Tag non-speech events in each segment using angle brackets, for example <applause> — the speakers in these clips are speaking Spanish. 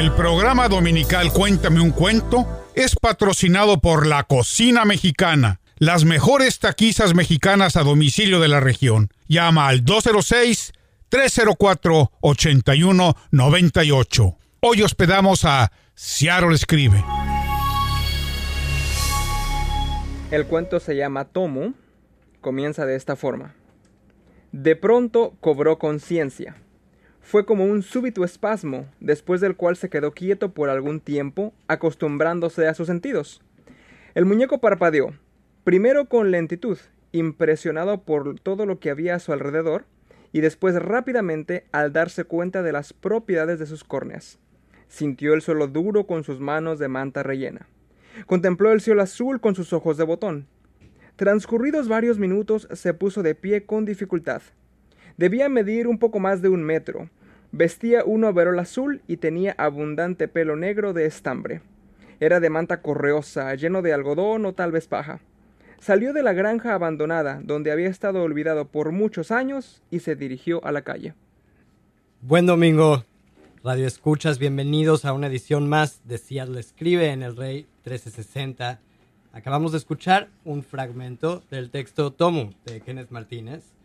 El programa dominical Cuéntame un cuento es patrocinado por La Cocina Mexicana, las mejores taquizas mexicanas a domicilio de la región. Llama al 206-304-8198. Hoy hospedamos a Seattle Escribe. El cuento se llama Tomo. Comienza de esta forma. De pronto cobró conciencia. Fue como un súbito espasmo, después del cual se quedó quieto por algún tiempo, acostumbrándose a sus sentidos. El muñeco parpadeó, primero con lentitud, impresionado por todo lo que había a su alrededor, y después rápidamente al darse cuenta de las propiedades de sus córneas. Sintió el suelo duro con sus manos de manta rellena. Contempló el cielo azul con sus ojos de botón. Transcurridos varios minutos se puso de pie con dificultad. Debía medir un poco más de un metro, Vestía un overol azul y tenía abundante pelo negro de estambre. Era de manta correosa, lleno de algodón o tal vez paja. Salió de la granja abandonada, donde había estado olvidado por muchos años, y se dirigió a la calle. Buen domingo, Radio Escuchas, bienvenidos a una edición más de Seattle Escribe en el Rey 1360. Acabamos de escuchar un fragmento del texto Tomu de Kenneth Martínez.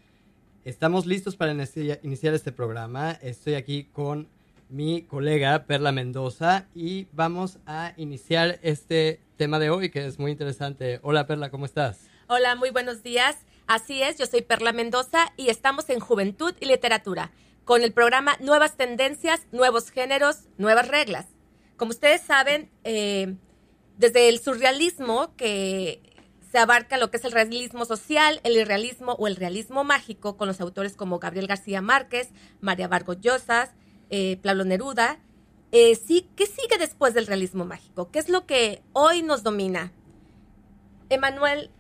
Estamos listos para iniciar este programa. Estoy aquí con mi colega Perla Mendoza y vamos a iniciar este tema de hoy que es muy interesante. Hola Perla, ¿cómo estás? Hola, muy buenos días. Así es, yo soy Perla Mendoza y estamos en Juventud y Literatura con el programa Nuevas Tendencias, Nuevos Géneros, Nuevas Reglas. Como ustedes saben, eh, desde el surrealismo que se abarca lo que es el realismo social, el irrealismo o el realismo mágico con los autores como Gabriel García Márquez, María Vargas Llosas, eh, Pablo Neruda. Eh, sí, ¿Qué sigue después del realismo mágico? ¿Qué es lo que hoy nos domina? Emanuel,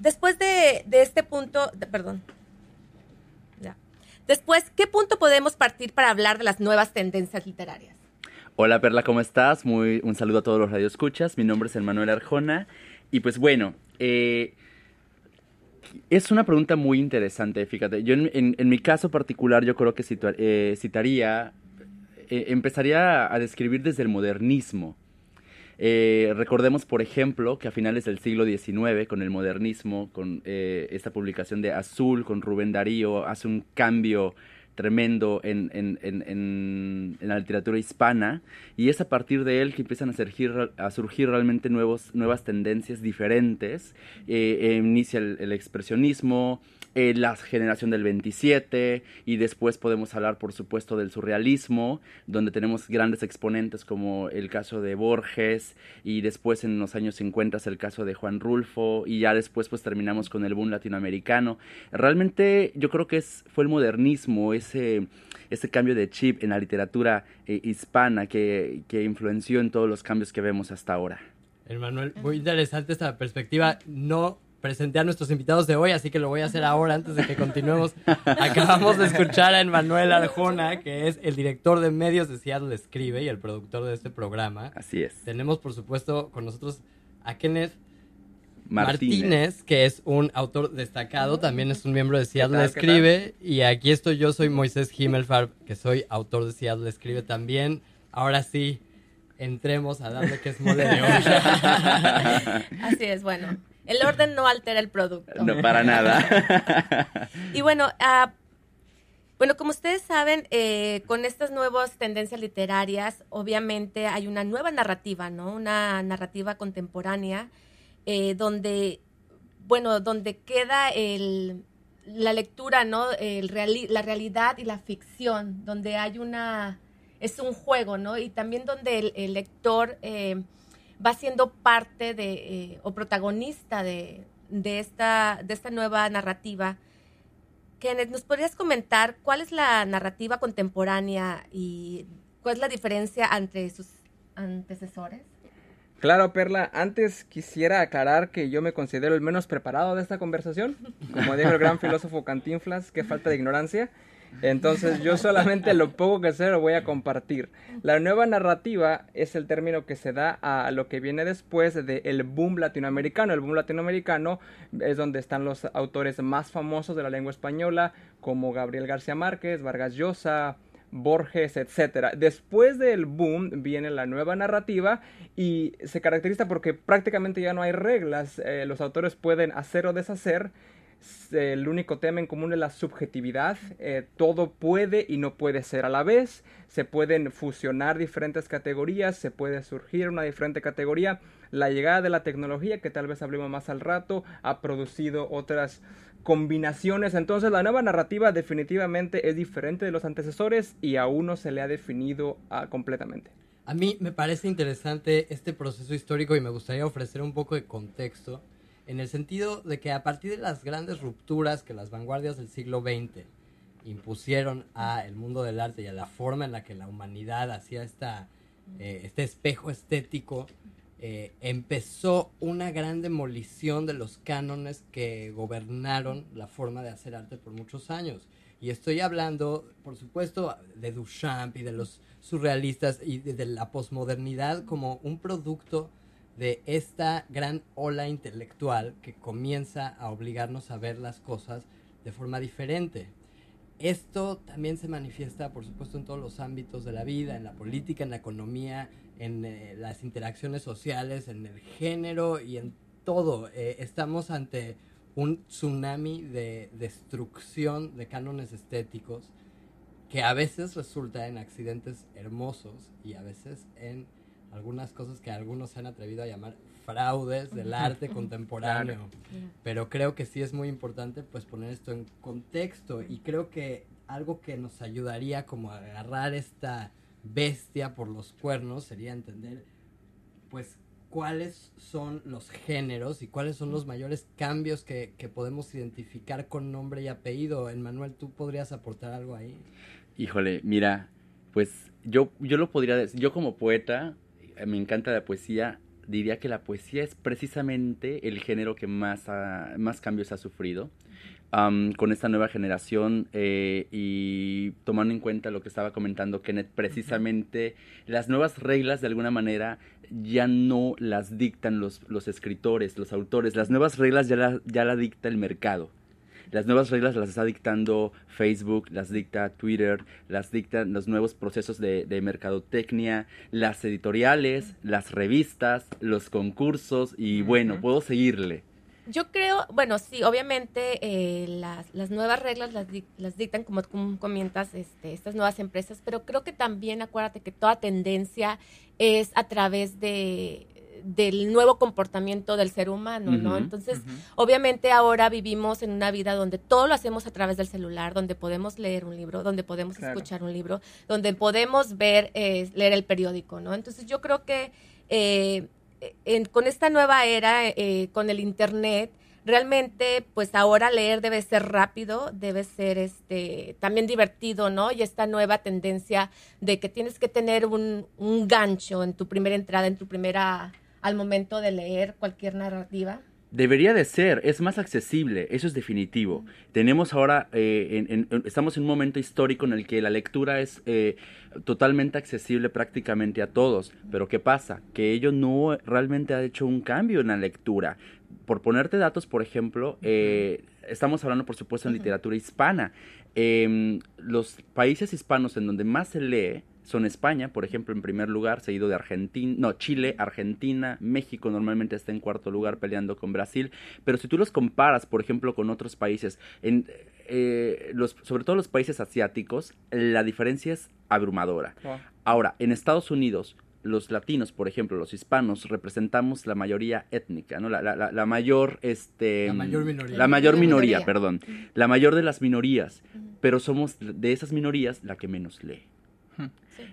después de, este punto, perdón, ya. Después, ¿qué punto podemos partir para hablar de las nuevas tendencias literarias? Hola Perla, ¿cómo estás? Muy, un saludo a todos los radioescuchas. Mi nombre es Emanuel Arjona. Y pues bueno, eh, es una pregunta muy interesante, fíjate. Yo en, mi caso particular yo creo que eh, citaría, eh, empezaría a describir desde el modernismo. recordemos, por ejemplo, que a finales del siglo XIX, con el modernismo, con esta publicación de Azul, con Rubén Darío, hace un cambio tremendo en, en, en, en, la literatura hispana y es a partir de él que empiezan a surgir, a surgir realmente nuevos, nuevas tendencias diferentes. Eh, eh, inicia el, expresionismo, eh, la generación del 27 y después podemos hablar por supuesto del surrealismo, donde tenemos grandes exponentes como el caso de Borges y después en los años 50 el caso de Juan Rulfo y ya después pues terminamos con el boom latinoamericano. Realmente yo creo que es, fue el modernismo, ese, ese cambio de chip en la literatura eh, hispana que, que influenció en todos los cambios que vemos hasta ahora. Emanuel, muy interesante esta perspectiva. No presenté a nuestros invitados de hoy, así que lo voy a hacer ahora antes de que continuemos. Acabamos de escuchar a Emanuel Arjona, que es el director de medios de Seattle Escribe y el productor de este programa. Así es. Tenemos, por supuesto, con nosotros a Kenneth Martínez, que es un autor destacado, también es un miembro de Seattle Escribe. Y aquí estoy yo, soy Moisés Himmelfarb, que soy autor de Seattle Escribe también. Ahora sí, entremos a darle que es mole de <laughs> Así es, bueno. El orden no altera el producto. No, para nada. <laughs> y bueno, uh, bueno, como ustedes saben, eh, con estas nuevas tendencias literarias, obviamente hay una nueva narrativa, ¿no? Una narrativa contemporánea eh, donde, bueno, donde queda el, la lectura, ¿no? El la realidad y la ficción, donde hay una, es un juego, ¿no? Y también donde el, el lector eh, va siendo parte de, eh, o protagonista de, de, esta, de esta nueva narrativa. Kenneth, ¿nos podrías comentar cuál es la narrativa contemporánea y cuál es la diferencia entre sus antecesores? Claro, Perla, antes quisiera aclarar que yo me considero el menos preparado de esta conversación. Como dijo el gran <laughs> filósofo Cantinflas, qué falta de ignorancia. Entonces yo solamente lo poco que sé lo voy a compartir. La nueva narrativa es el término que se da a lo que viene después del boom latinoamericano. El boom latinoamericano es donde están los autores más famosos de la lengua española como Gabriel García Márquez, Vargas Llosa, Borges, etc. Después del boom viene la nueva narrativa y se caracteriza porque prácticamente ya no hay reglas. Eh, los autores pueden hacer o deshacer. El único tema en común es la subjetividad. Eh, todo puede y no puede ser a la vez. Se pueden fusionar diferentes categorías. Se puede surgir una diferente categoría. La llegada de la tecnología, que tal vez hablemos más al rato, ha producido otras combinaciones. Entonces la nueva narrativa definitivamente es diferente de los antecesores y aún no se le ha definido ah, completamente. A mí me parece interesante este proceso histórico y me gustaría ofrecer un poco de contexto en el sentido de que a partir de las grandes rupturas que las vanguardias del siglo XX impusieron a el mundo del arte y a la forma en la que la humanidad hacía esta, eh, este espejo estético, eh, empezó una gran demolición de los cánones que gobernaron la forma de hacer arte por muchos años. Y estoy hablando, por supuesto, de Duchamp y de los surrealistas y de, la posmodernidad como un producto de esta gran ola intelectual que comienza a obligarnos a ver las cosas de forma diferente. Esto también se manifiesta, por supuesto, en todos los ámbitos de la vida, en la política, en la economía, en eh, las interacciones sociales, en el género y en todo. Eh, estamos ante un tsunami de destrucción de cánones estéticos que a veces resulta en accidentes hermosos y a veces en algunas cosas que algunos se han atrevido a llamar fraudes del arte contemporáneo. Pero creo que sí es muy importante pues poner esto en contexto y creo que algo que nos ayudaría como a agarrar esta bestia por los cuernos sería entender, pues, cuáles son los géneros y cuáles son los mayores cambios que, podemos identificar con nombre y apellido. Manuel, ¿tú podrías aportar algo ahí? Híjole, mira, pues yo, yo lo podría decir, yo como poeta, me encanta la poesía, diría que la poesía es precisamente el género que más, más cambios ha sufrido con esta nueva generación eh, y tomando en cuenta lo que estaba comentando Kenneth, precisamente las nuevas reglas de alguna manera ya no las dictan los, los escritores, los autores, las nuevas reglas ya la, ya la dicta el mercado. Las nuevas reglas las está dictando Facebook, las dicta Twitter, las dictan los nuevos procesos de, de mercadotecnia, las editoriales, las revistas, los concursos y bueno, puedo seguirle. Yo creo, bueno, sí, obviamente eh, las, las, nuevas reglas las, las dictan, como tú comentas, este, estas nuevas empresas, pero creo que también acuérdate que toda tendencia es a través de del nuevo comportamiento del ser humano, ¿no? Entonces, obviamente ahora vivimos en una vida donde todo lo hacemos a través del celular, donde podemos leer un libro, donde podemos escuchar un libro, donde podemos ver, eh, leer el periódico, ¿no? Entonces, yo creo que eh, con esta nueva era, eh, con el Internet, realmente, pues ahora leer debe ser rápido, debe ser este también divertido, ¿no? Y esta nueva tendencia de que tienes que tener un, un gancho en tu primera entrada, en tu primera, al momento de leer cualquier narrativa. Debería de ser, es más accesible, eso es definitivo. Tenemos ahora, eh, estamos en un momento histórico en el que la lectura es eh, totalmente accesible prácticamente a todos, pero ¿qué pasa? Que ello no realmente ha hecho un cambio en la lectura. Por ponerte datos, por ejemplo, eh, estamos hablando por supuesto en literatura hispana. Em, los países hispanos en donde más se lee, son España, por ejemplo, en primer lugar, seguido de Argentina, no, Chile, Argentina, México normalmente está en cuarto lugar peleando con Brasil, pero si tú los comparas, por ejemplo, con otros países, en, eh, los, sobre todo los países asiáticos, la diferencia es abrumadora. Ahora, en Estados Unidos, los latinos, por ejemplo, los hispanos, representamos la mayoría étnica, ¿no? La, la, mayor, este... La mayor minoría. La mayor minoría, perdón. La mayor de las minorías. Pero somos de esas minorías la que menos lee.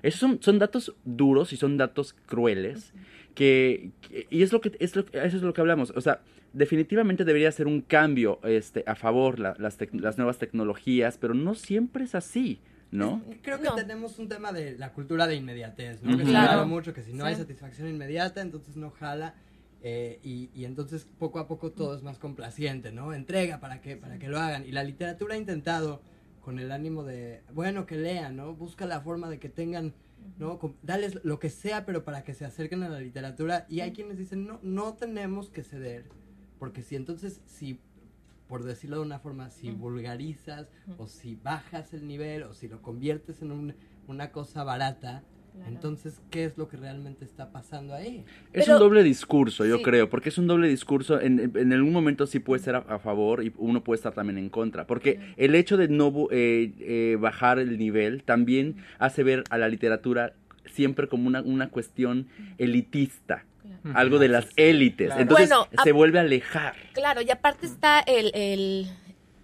Esos son, son, datos duros y son datos crueles. Que, y es lo que es lo, eso es lo que hablamos. O sea, definitivamente debería ser un cambio este, a favor las, las nuevas tecnologías, pero no siempre es así. ¿no? Creo que tenemos un tema de la cultura de inmediatez, ¿no? Que se habla mucho que si no hay satisfacción inmediata, entonces no jala. Eh, y, y, entonces poco a poco todo es más complaciente, ¿no? Entrega para que, para que lo hagan. Y la literatura ha intentado con el ánimo de, bueno, que lean, ¿no? Busca la forma de que tengan, ¿no? Dales lo que sea, pero para que se acerquen a la literatura. Y hay quienes dicen, no, no tenemos que ceder, porque si entonces, si por decirlo de una forma, si vulgarizas o si bajas el nivel o si lo conviertes en un- una cosa barata, entonces, ¿qué es lo que realmente está pasando ahí? Es Pero- un doble discurso, yo Sí. creo, porque es un doble discurso. En, en algún momento sí puede ser a, a favor y uno puede estar también en contra. Porque el hecho de no eh, eh, bajar el nivel también hace ver a la literatura siempre como una, una cuestión elitista, algo de las élites. Claro. Entonces Bueno, se vuelve a alejar. Claro, y aparte está el, el-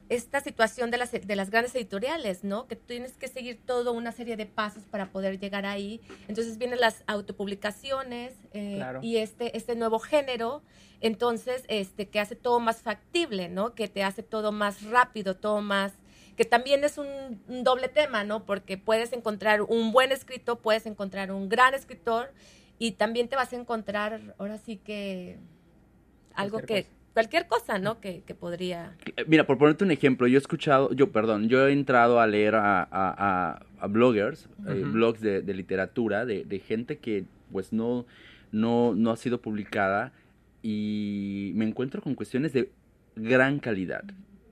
esta situación de las, de las grandes editoriales, ¿no? Que tienes que seguir toda una serie de pasos para poder llegar ahí. Entonces vienen las autopublicaciones eh, Claro. y este, este nuevo género, entonces, este, que hace todo más factible, ¿no? Que te hace todo más rápido, todo más que también es un, un doble tema, ¿no? Porque puedes encontrar un buen escritor, puedes encontrar un gran escritor y también te vas a encontrar, ahora sí que algo Cualquier que. Cualquier cosa, ¿no? Que, que podría. Eh, Mira, por ponerte un ejemplo, yo he escuchado, yo, perdón, yo he entrado a leer a, a- a- a bloggers, eh, blogs de, de literatura, de, de gente que pues no, no, no ha sido publicada y me encuentro con cuestiones de gran calidad,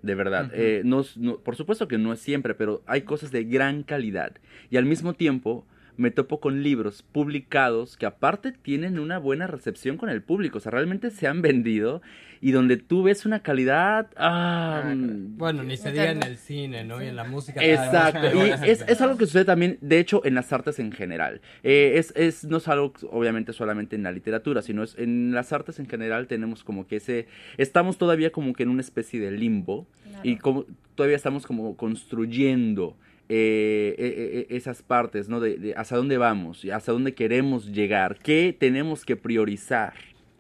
de verdad. Eh, no no- por supuesto que no es siempre, pero hay cosas de gran calidad. Y al mismo tiempo me topo con libros publicados que aparte tienen una buena recepción con el público, o sea, realmente se han vendido y donde tú ves una calidad... Ah, Ah, mm, Bueno, ni se diga en el cine, ¿no? Y en la música. Exacto, y <laughs> es, es algo que sucede también, de hecho, en las artes en general. Eh, es, es, no es algo, obviamente, solamente en la literatura, sino es en las artes en general tenemos como que ese, estamos todavía como que en una especie de limbo y como todavía estamos como construyendo eh, eh, eh, esas partes, ¿no? De, de hacia dónde vamos y hacia dónde queremos llegar, qué tenemos que priorizar.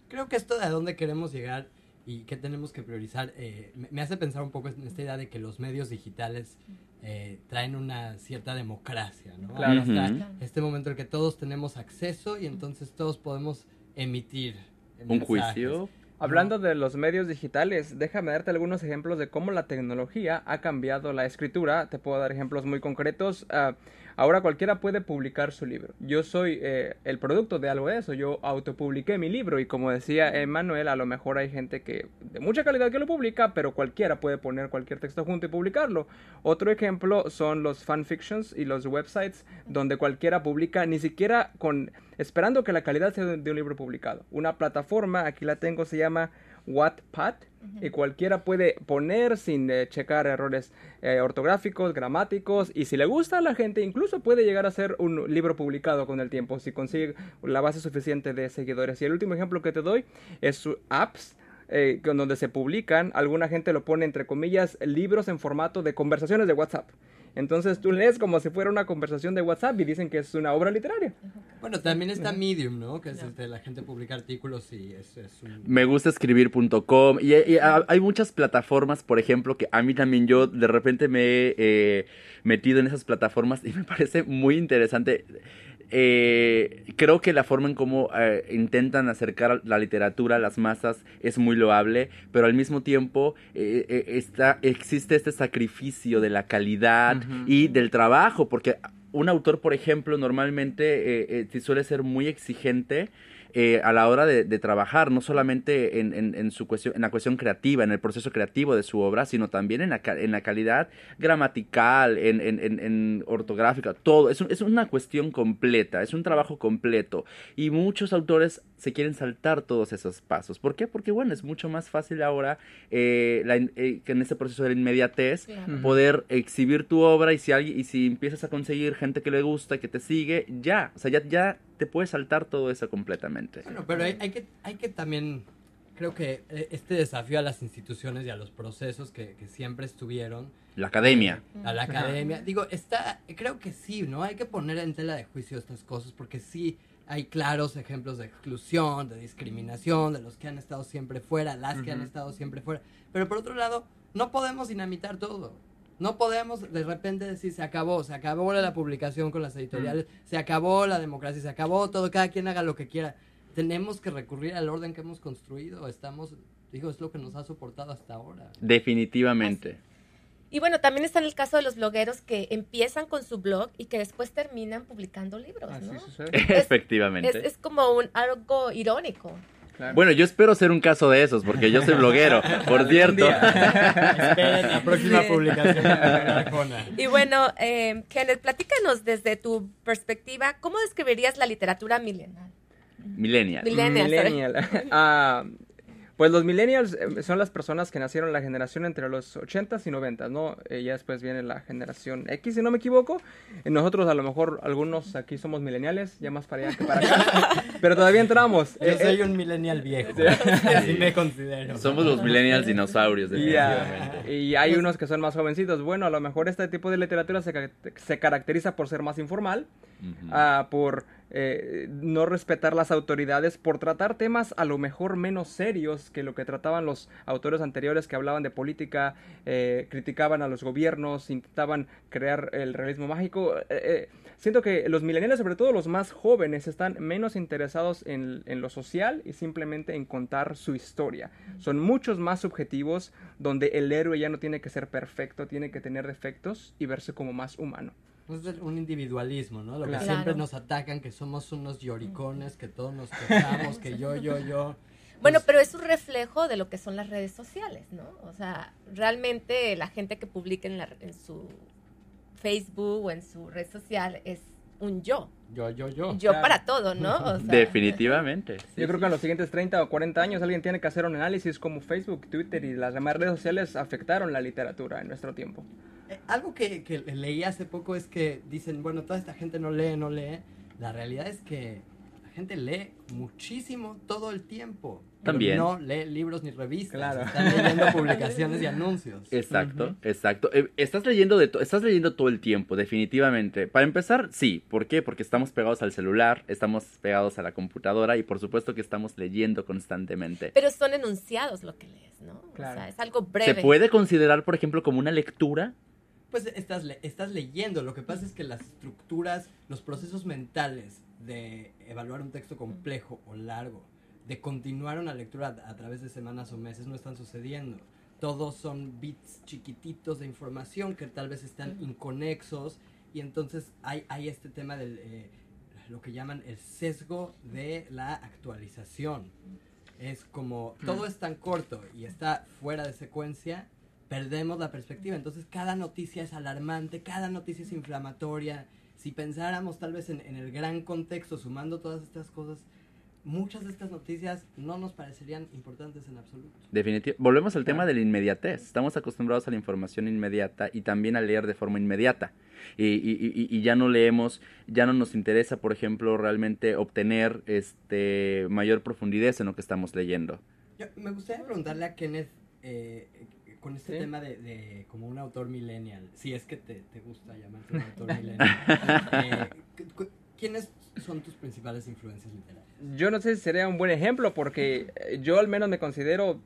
Creo que esto de a dónde queremos llegar y qué tenemos que priorizar eh, me, me hace pensar un poco en esta idea de que los medios digitales eh, traen una cierta democracia, ¿no? Claro. Está Ujú. este momento en el que todos tenemos acceso y entonces todos podemos emitir Un mensajes. juicio. Hablando de los medios digitales, déjame darte algunos ejemplos de cómo la tecnología ha cambiado la escritura. Te puedo dar ejemplos muy concretos. Ah, ahora cualquiera puede publicar su libro. Yo soy eh, el producto de algo de eso. Yo autopubliqué mi libro y como decía Emanuel, a lo mejor hay gente que de mucha calidad que lo publica, pero cualquiera puede poner cualquier texto junto y publicarlo. Otro ejemplo son los fanfictions y los websites donde cualquiera publica, ni siquiera con esperando que la calidad sea de, de un libro publicado. Una plataforma, aquí la tengo, se llama Wattpad y cualquiera puede poner sin eh, checar errores eh, ortográficos, gramáticos y si le gusta a la gente incluso puede llegar a ser un libro publicado con el tiempo si consigue la base suficiente de seguidores. Y el último ejemplo que te doy es su apps eh, donde se publican, alguna gente lo pone entre comillas, libros en formato de conversaciones de WhatsApp. Entonces tú lees como si fuera una conversación de WhatsApp y dicen que es una obra literaria. Bueno, también está Medium, ¿no? Que es este, la gente publica artículos y es, es un... Me gusta escribir.com y, y ha- hay muchas plataformas, por ejemplo, que a mí también yo de repente me he eh, metido en esas plataformas y me <laughs> parece muy interesante. Eh, creo que la forma en cómo eh, intentan acercar la literatura a las masas es muy loable, pero al mismo tiempo eh, eh, está, existe este sacrificio de la calidad y del trabajo, porque un autor, por ejemplo, normalmente eh, suele ser muy exigente eh, a la hora de, de trabajar, no solamente en, en- en su cuestión, en la cuestión creativa, en el proceso creativo de su obra, sino también en la, en la calidad gramatical, en, en- en- en ortográfica, todo. Es, un- es una cuestión completa, es un trabajo completo. Y muchos autores se quieren saltar todos esos pasos. ¿Por qué? Porque, bueno, es mucho más fácil ahora eh, la eh, que en ese proceso de la inmediatez Claro. Poder exhibir tu obra y si alguien, y si empiezas a conseguir gente que le gusta, que te sigue, ya, o sea, ya, ya te puedes saltar todo eso completamente. Bueno, pero hay, hay que, hay que también, creo que eh, este desafío a las instituciones y a los procesos que, que siempre estuvieron, La academia. a la academia, digo, está, creo que sí, ¿no? Hay que poner en tela de juicio estas cosas porque sí hay claros ejemplos de exclusión, de discriminación, de los que han estado siempre fuera, las que han estado siempre fuera. Pero por otro lado, no podemos dinamitar todo. No podemos de repente decir se acabó, se acabó la publicación con las editoriales, se acabó la democracia, se acabó todo, cada quien haga lo que quiera. Tenemos que recurrir al orden que hemos construido. Estamos, digo, es lo que nos ha soportado hasta ahora. Definitivamente. Y bueno, también está en el caso de los blogueros que empiezan con su blog y que después terminan publicando libros, Así ¿no? sucede. Es- <laughs> Efectivamente. Es, es como un algo irónico. Bueno, yo espero ser un caso de esos, porque yo soy bloguero, por cierto. <laughs> Esperen la próxima publicación de Arjona. Y bueno, eh, Kenneth, platícanos desde tu perspectiva, ¿cómo describirías la literatura milenial? Millennial. Millennial. Millennial. Pues los millennials eh, son las personas que nacieron en la generación entre los 80s y 90s, ¿no? Eh, ya después viene la generación X, si no me equivoco. Eh, Nosotros a lo mejor algunos aquí somos millennials, ya más para allá que para acá. <laughs> Pero todavía entramos. Yo Eh, soy eh, un millennial viejo. <laughs> Así me considero. Somos los millennials dinosaurios, definitivamente. Y hay unos que son más jovencitos. Bueno, a lo mejor este tipo de literatura se, se caracteriza por ser más informal, ah, por eh, no respetar las autoridades, por tratar temas a lo mejor menos serios que lo que trataban los autores anteriores que hablaban de política, eh, criticaban a los gobiernos, intentaban crear el realismo mágico. Eh, siento que los millennials, sobre todo los más jóvenes, están menos interesados en lo social y simplemente en contar su historia. Son muchos más subjetivos donde el héroe ya no tiene que ser perfecto, tiene que tener defectos y verse como más humano. Es el- un individualismo, ¿no? Lo que siempre nos atacan, que somos unos lloricones, que todos nos quejamos, que yo, yo, yo. <laughs> Bueno, Pues, pero es un reflejo de lo que son las redes sociales, ¿no? O sea, realmente la gente que publica en, la- en su Facebook o en su red social es un yo. Yo, yo, yo. Yo Claro. para todo, ¿no? O <laughs> sea, Definitivamente. <laughs> sí, Yo creo sí. que en los siguientes 30 o 40 años alguien tiene que hacer un análisis como Facebook, Twitter y las demás redes sociales afectaron la literatura en nuestro tiempo. Eh, algo que, que leí hace poco es que dicen, bueno, toda esta gente no lee, no lee. La realidad es que la gente lee muchísimo todo el tiempo. También. no lee libros ni revistas. Claro. Están leyendo <laughs> publicaciones y anuncios. Exacto, exacto. Eh, Estás leyendo de to- estás leyendo todo el tiempo, definitivamente. Para empezar, sí. ¿Por qué? Porque estamos pegados al celular, estamos pegados a la computadora y por supuesto que estamos leyendo constantemente. Pero son enunciados lo que lees, ¿no? Claro. O sea, es algo breve. ¿Se puede considerar, por ejemplo, como una lectura? Pues estás, le- estás leyendo. Lo que pasa es que las estructuras, los procesos mentales de evaluar un texto complejo o largo, de continuar una lectura a, a través de semanas o meses, no están sucediendo. Todos son bits chiquititos de información que tal vez están inconexos y entonces hay, hay este tema del eh, lo que llaman el sesgo de la actualización. Es como todo es tan corto y está fuera de secuencia, perdemos la perspectiva. Entonces cada noticia es alarmante, cada noticia es inflamatoria. Si pensáramos tal vez en, en el gran contexto, sumando todas estas cosas, muchas de estas noticias no nos parecerían importantes en absoluto. Definitivamente. Volvemos al tema de la inmediatez. Estamos acostumbrados a la información inmediata y también a leer de forma inmediata. Y, y- y- y ya no leemos, ya no nos interesa, por ejemplo, realmente obtener este mayor profundidad en lo que estamos leyendo. Yo, me gustaría preguntarle a Kenneth, eh, con este Sí. tema de, de como un autor millennial, si es que te, te gusta llamarte un autor <laughs> millennial, eh, ¿quiénes son tus principales influencias literarias? Yo no sé si sería un buen ejemplo porque eh, yo al menos me considero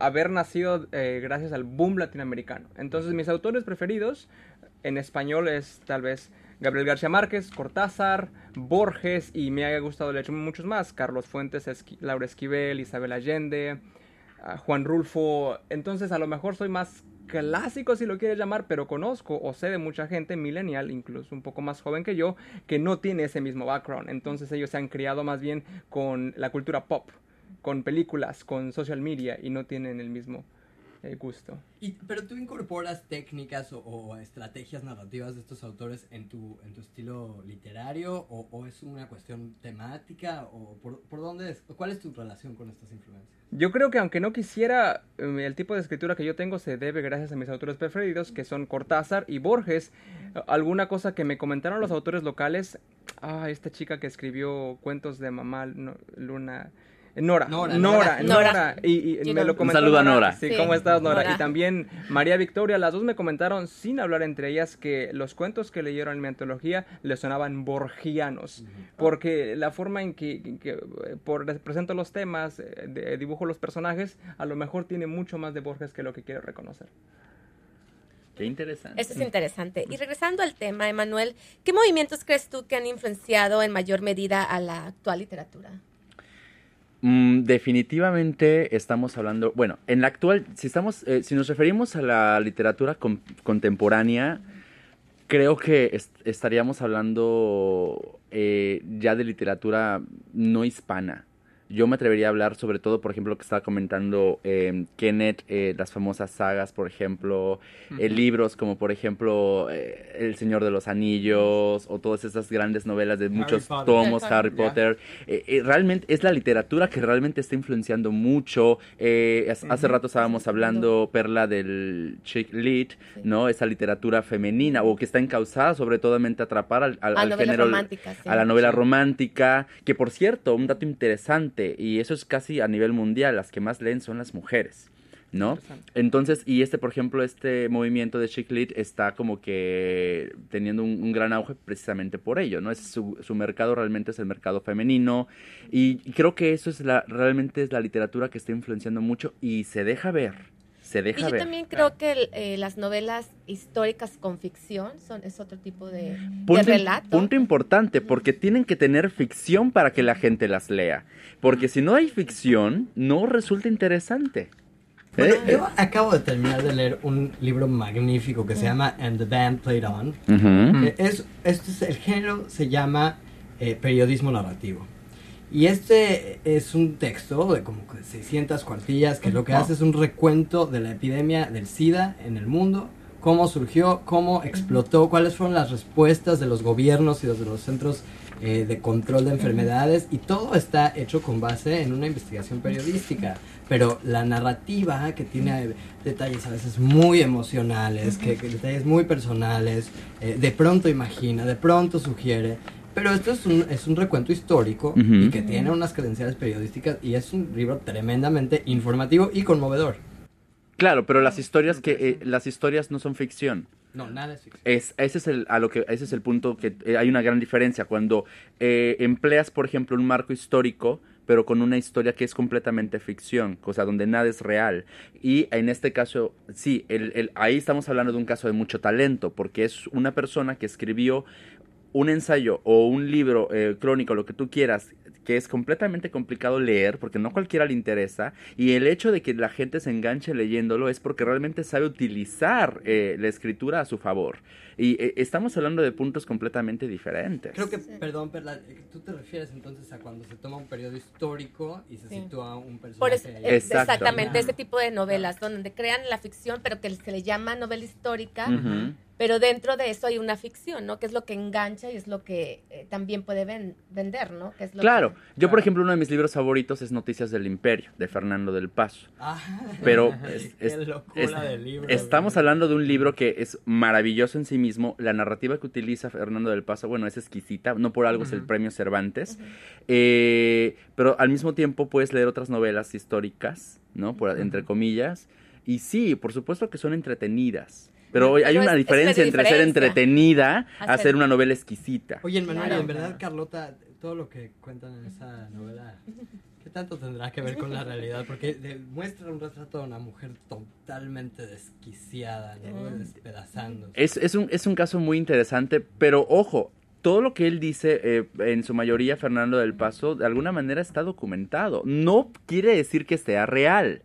haber nacido eh, gracias al boom latinoamericano. Entonces mis autores preferidos en español es tal vez Gabriel García Márquez, Cortázar, Borges y me ha gustado de hecho muchos más. Carlos Fuentes, Laura Esquivel, Isabel Allende, Juan Rulfo. Entonces a lo mejor soy más clásico si lo quieres llamar, pero conozco o sé de mucha gente millennial, incluso un poco más joven que yo, que no tiene ese mismo background. Entonces ellos se han criado más bien con la cultura pop, con películas, con social media y no tienen el mismo gusto. Y, pero tú incorporas técnicas o, o estrategias narrativas de estos autores en tu, en tu estilo literario o, o es una cuestión temática o por, por dónde es, cuál es tu relación con estas influencias? Yo creo que aunque no quisiera, eh, el tipo de escritura que yo tengo se debe gracias a mis autores preferidos, que son Cortázar y Borges. Alguna cosa que me comentaron los autores locales, ah, esta chica que escribió cuentos de mamá no, Luna, Nora, Nora, Nora, Nora. Nora, y, me lo Un comentó saludo a Nora. Sí, Sí, ¿cómo estás Nora? Nora. Y también María Victoria, las dos me comentaron sin hablar entre ellas que los cuentos que leyeron en mi antología le sonaban borgianos, porque la forma en que, por represento los temas, eh, de- dibujo los personajes, a lo mejor tiene mucho más de Borges que lo que quiero reconocer. Qué interesante. Eso es interesante. Y regresando al tema, Emanuel, ¿qué movimientos crees tú que han influenciado en mayor medida a la actual literatura? Mm, definitivamente estamos hablando, bueno, en la actual, si estamos, eh, si nos referimos a la literatura con- contemporánea, creo que est- estaríamos hablando eh, ya de literatura no hispana. Yo me atrevería a hablar sobre todo, por ejemplo, lo que estaba comentando eh, Kenneth, eh, las famosas sagas, por ejemplo, eh, libros como por ejemplo eh, El Señor de los Anillos o todas esas grandes novelas de muchos tomos, Harry Harry Potter. Eh, eh, realmente es la literatura que realmente está influenciando mucho. Eh, hace- hace rato estábamos hablando, Perla, del chick lit, Sí. ¿no? Esa literatura femenina o que está encausada sobre todo a atrapar al, al- A al novelas género románticas, sí. a la novela romántica, que por cierto, un dato interesante, y eso es casi a nivel mundial, las que más leen son las mujeres, ¿no? Entonces, y este, por ejemplo, este movimiento de chick lit está como que teniendo un, un gran auge precisamente por ello, ¿no? Es su, su mercado realmente es el mercado femenino, y creo que eso es la, realmente es la literatura que está influenciando mucho y se deja ver, se Y deja yo ver. también creo que eh, las novelas históricas con ficción son es otro tipo de, de Punto, relato. punto importante, porque tienen que tener ficción para que la gente las lea. Porque si no hay ficción, no resulta interesante. Bueno, ¿Eh? yo acabo de terminar de leer un libro magnífico que se llama And the Band Played On. Ujú. Eh, Es, este es, el género se llama eh, periodismo narrativo. Y este es un texto de como que 600 cuartillas que lo que hace es un recuento de la epidemia del SIDA en el mundo, cómo surgió, cómo explotó, cuáles fueron las respuestas de los gobiernos y de los centros eh, de control de enfermedades y todo está hecho con base en una investigación periodística. Pero la narrativa que tiene detalles a veces muy emocionales, que, que detalles muy personales, eh, de pronto imagina, de pronto sugiere. Pero esto es un, es un recuento histórico y que tiene unas credenciales periodísticas y es un libro tremendamente informativo y conmovedor. Claro, pero las historias que eh, las historias no son ficción. No, nada es ficción. Es, ese es el a lo que ese es el punto que eh, hay una gran diferencia cuando eh, empleas por ejemplo un marco histórico pero con una historia que es completamente ficción, cosa donde nada es real. Y en este caso, sí, el, el- ahí estamos hablando de un caso de mucho talento, porque es una persona que escribió un ensayo o un libro eh, crónico, lo que tú quieras, que es completamente complicado leer, porque no cualquiera le interesa, y el hecho de que la gente se enganche leyéndolo es porque realmente sabe utilizar eh, la escritura a su favor. Y eh, estamos hablando de puntos completamente diferentes. Creo que, perdón, Perla, eh, tú te refieres entonces a cuando se toma un periodo histórico y se Sí. sitúa un personaje. Por eso, Exacto. exactamente, ese tipo de novelas, donde crean la ficción, pero que se le llama novela histórica, pero dentro de eso hay una ficción, ¿no? Que es lo que engancha y es lo que eh, también puede ven- vender, ¿no? Que es lo Claro, que- yo por ejemplo uno de mis libros favoritos es Noticias del Imperio, de Fernando del Paso. Ah, Pero <laughs> qué es- es- locura es- de libro. Estamos güey. hablando de un libro que es maravilloso en sí mismo. La narrativa que utiliza Fernando del Paso, bueno, es exquisita. No por algo es el premio Cervantes. Eh, pero al mismo tiempo puedes leer otras novelas históricas, ¿no? Por, entre comillas. Y sí, por supuesto que son entretenidas. Pero hay una es diferencia entre ser entretenida a Hacer- ser una novela exquisita. Oye, Manuel, Claro. en verdad, Carlota, todo lo que cuentan en esa novela, ¿qué tanto tendrá que ver con la realidad? Porque demuestra un retrato de una mujer totalmente desquiciada, ¿no? Mm. Despedazándose. Es, es, un, es un caso muy interesante, pero ojo, todo lo que él dice, eh, en su mayoría Fernando del Paso, de alguna manera está documentado. No quiere decir que sea real.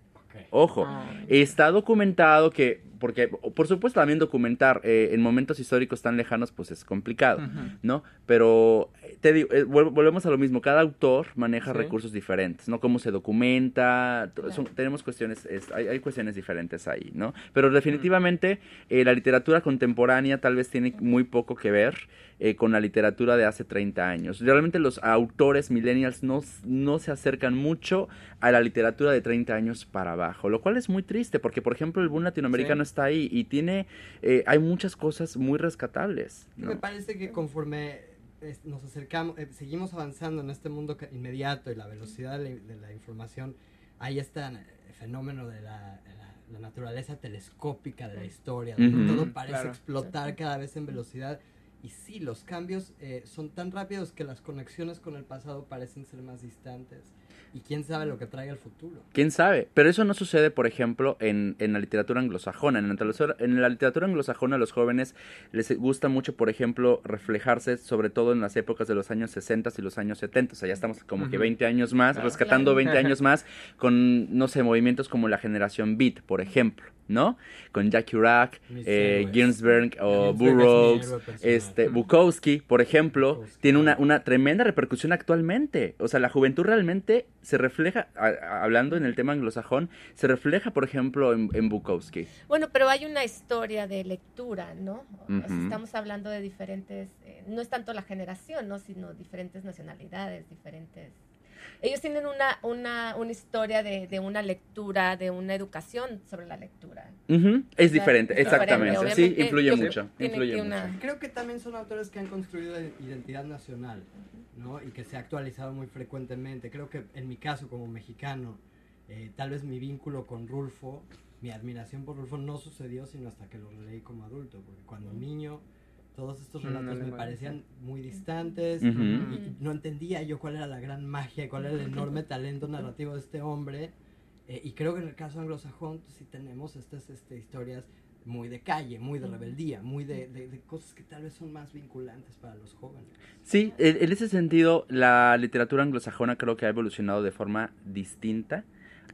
Ojo, Ah. está documentado que, porque por supuesto también documentar eh, en momentos históricos tan lejanos pues es complicado. ¿no? Pero eh, te digo, eh, vol- volvemos a lo mismo, cada autor maneja Sí. recursos diferentes, ¿no? Cómo se documenta, t- Claro. son- tenemos cuestiones, es- hay, hay cuestiones diferentes ahí, ¿no? Pero definitivamente eh, la literatura contemporánea tal vez tiene muy poco que ver eh, con la literatura de hace 30 años. Realmente los autores millennials no, no se acercan mucho a la literatura de 30 años para abajo, lo cual es muy triste porque, por ejemplo, el boom latinoamericano está ahí y tiene, eh, hay muchas cosas muy rescatables. Me parece que conforme es- nos acercamos, eh, seguimos avanzando en este mundo inmediato y la velocidad de la, de la información, hay este eh, fenómeno de la, la- la naturaleza telescópica de la historia, donde todo parece Claro. explotar cada vez en velocidad. Y sí, los cambios eh, son tan rápidos que las conexiones con el pasado parecen ser más distantes. Y quién sabe lo que traiga el futuro. ¿Quién sabe? Pero eso no sucede, por ejemplo, en, en la literatura anglosajona. En la, literatura- en la literatura anglosajona a los jóvenes les gusta mucho, por ejemplo, reflejarse sobre todo en las épocas de los años 60 y los años 70. O sea, ya estamos como que Ujú. 20 años más, Claro. rescatando Claro. 20 años <laughs> más con, no sé, movimientos como la generación Beat, por ejemplo, ¿no? Con Jack Kerouac, eh. Ginsberg o Ginsberg es este, Bukowski, por ejemplo, tiene una, una tremenda repercusión actualmente. O sea, la juventud realmente se refleja, hablando en el tema anglosajón, se refleja, por ejemplo, en, Bukowski. Bueno, pero hay una historia de lectura, ¿no? estamos hablando de diferentes, eh, no es tanto la generación, ¿no? Sino diferentes nacionalidades, diferentes ellos tienen una, una, una historia de, de, una lectura, de una educación sobre la lectura. Es diferente, exactamente. sí, influye mucho. Influye Creo que también son autores que han construido identidad nacional, ¿no? Y que se ha actualizado muy frecuentemente. Creo que en mi caso, como mexicano, eh, tal vez mi vínculo con Rulfo, mi admiración por Rulfo no sucedió sino hasta que lo leí como adulto, porque cuando niño todos estos relatos me parecían muy distantes y no entendía yo cuál era la gran magia, cuál era el enorme talento narrativo de este hombre. Eh, y creo que en el caso anglosajón sí tenemos estas este, historias muy de calle, muy de rebeldía, muy de, de, cosas que tal vez son más vinculantes para los jóvenes. Sí, en ese sentido, la literatura anglosajona creo que ha evolucionado de forma distinta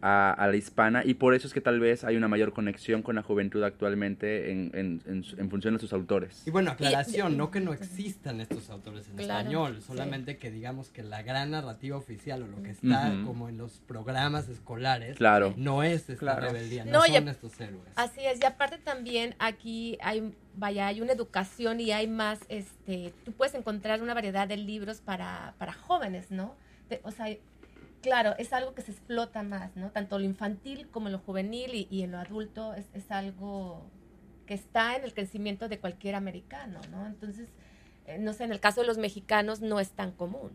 a, la hispana y por eso es que tal vez hay una mayor conexión con la juventud actualmente en, en, en, función de sus autores. Y bueno, aclaración, no que no existan estos autores en español, solamente que digamos que la gran narrativa oficial o lo que está como en los programas escolares claro. no es esta rebeldía, no, son estos héroes. Así es, y aparte también aquí hay vaya, hay una educación y hay más, este, tú puedes encontrar una variedad de libros para, para jóvenes, ¿no? o sea, claro, es algo que se explota más, ¿no? Tanto lo infantil como lo juvenil y, en lo adulto es, algo que está en el crecimiento de cualquier americano, ¿no? Entonces, eh, no sé, en el caso de los mexicanos no es tan común.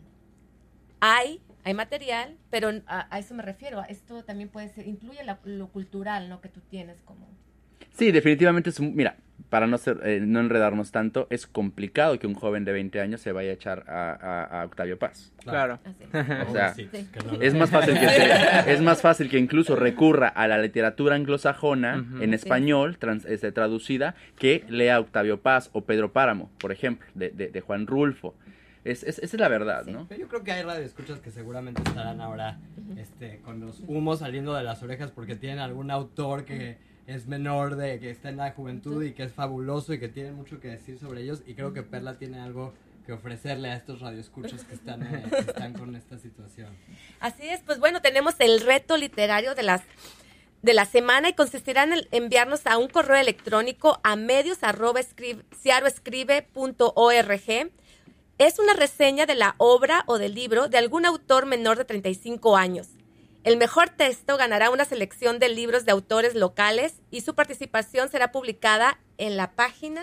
Hay, hay material, pero a, eso me refiero. Esto también puede ser, incluye lo cultural, ¿no? Que tú tienes como... Sí, definitivamente es, mira, para no, ser, eh, no enredarnos tanto, es complicado que un joven de 20 años se vaya a echar a, Octavio Paz. Claro. O sea, es, más <laughs> fácil que es más fácil que incluso recurra a la literatura anglosajona en español, este, traducida, que lea Octavio Paz o Pedro Páramo, por ejemplo, de, de, Juan Rulfo. Es, esa es la verdad, ¿no? Yo creo que hay radioescuchas que seguramente estarán ahora este, con los humos saliendo de las orejas porque tienen algún autor que es menor, de que está en la juventud y que es fabuloso y que tiene mucho que decir sobre ellos. Y creo que Perla tiene algo que ofrecerle a estos radioescuchos que están, eh, que <laughs> están con esta situación. Así es, pues bueno, tenemos el reto literario de las de la semana y consistirá en enviarnos a un correo electrónico a medios Es una reseña de la obra o del libro de algún autor menor de 35 años. El mejor texto ganará una selección de libros de autores locales y su participación será publicada en la página,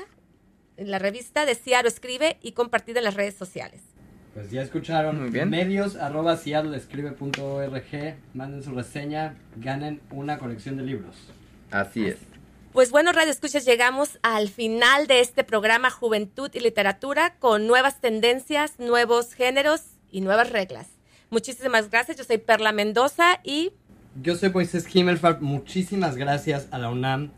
en la revista de Ciaro Escribe y compartida en las redes sociales. Pues ya escucharon, Muy bien. medios arroba manden su reseña, ganen una colección de libros. Así es. Pues bueno, Radio Escuchas, llegamos al final de este programa Juventud y Literatura con nuevas tendencias, nuevos géneros y nuevas reglas. Muchísimas gracias. Yo soy Perla Mendoza y... Yo soy Moisés Himmelfarb. Muchísimas gracias a la UNAM,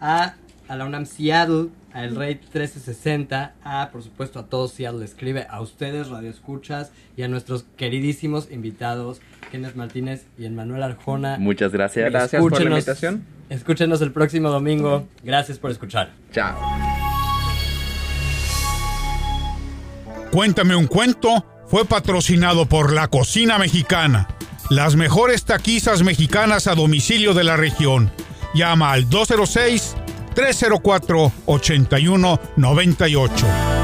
a, a la UNAM Seattle, a El Rey 1360, a, por supuesto, a todos Seattle Escribe, a ustedes, Radio Escuchas, y a nuestros queridísimos invitados, Kenneth Martínez y Emmanuel Arjona. Muchas gracias. Gracias por la invitación. Escúchenos el próximo domingo. Gracias por escuchar. Chao. Cuéntame un cuento fue patrocinado por La Cocina Mexicana, las mejores taquizas mexicanas a domicilio de la región. Llama al 206 304 8198.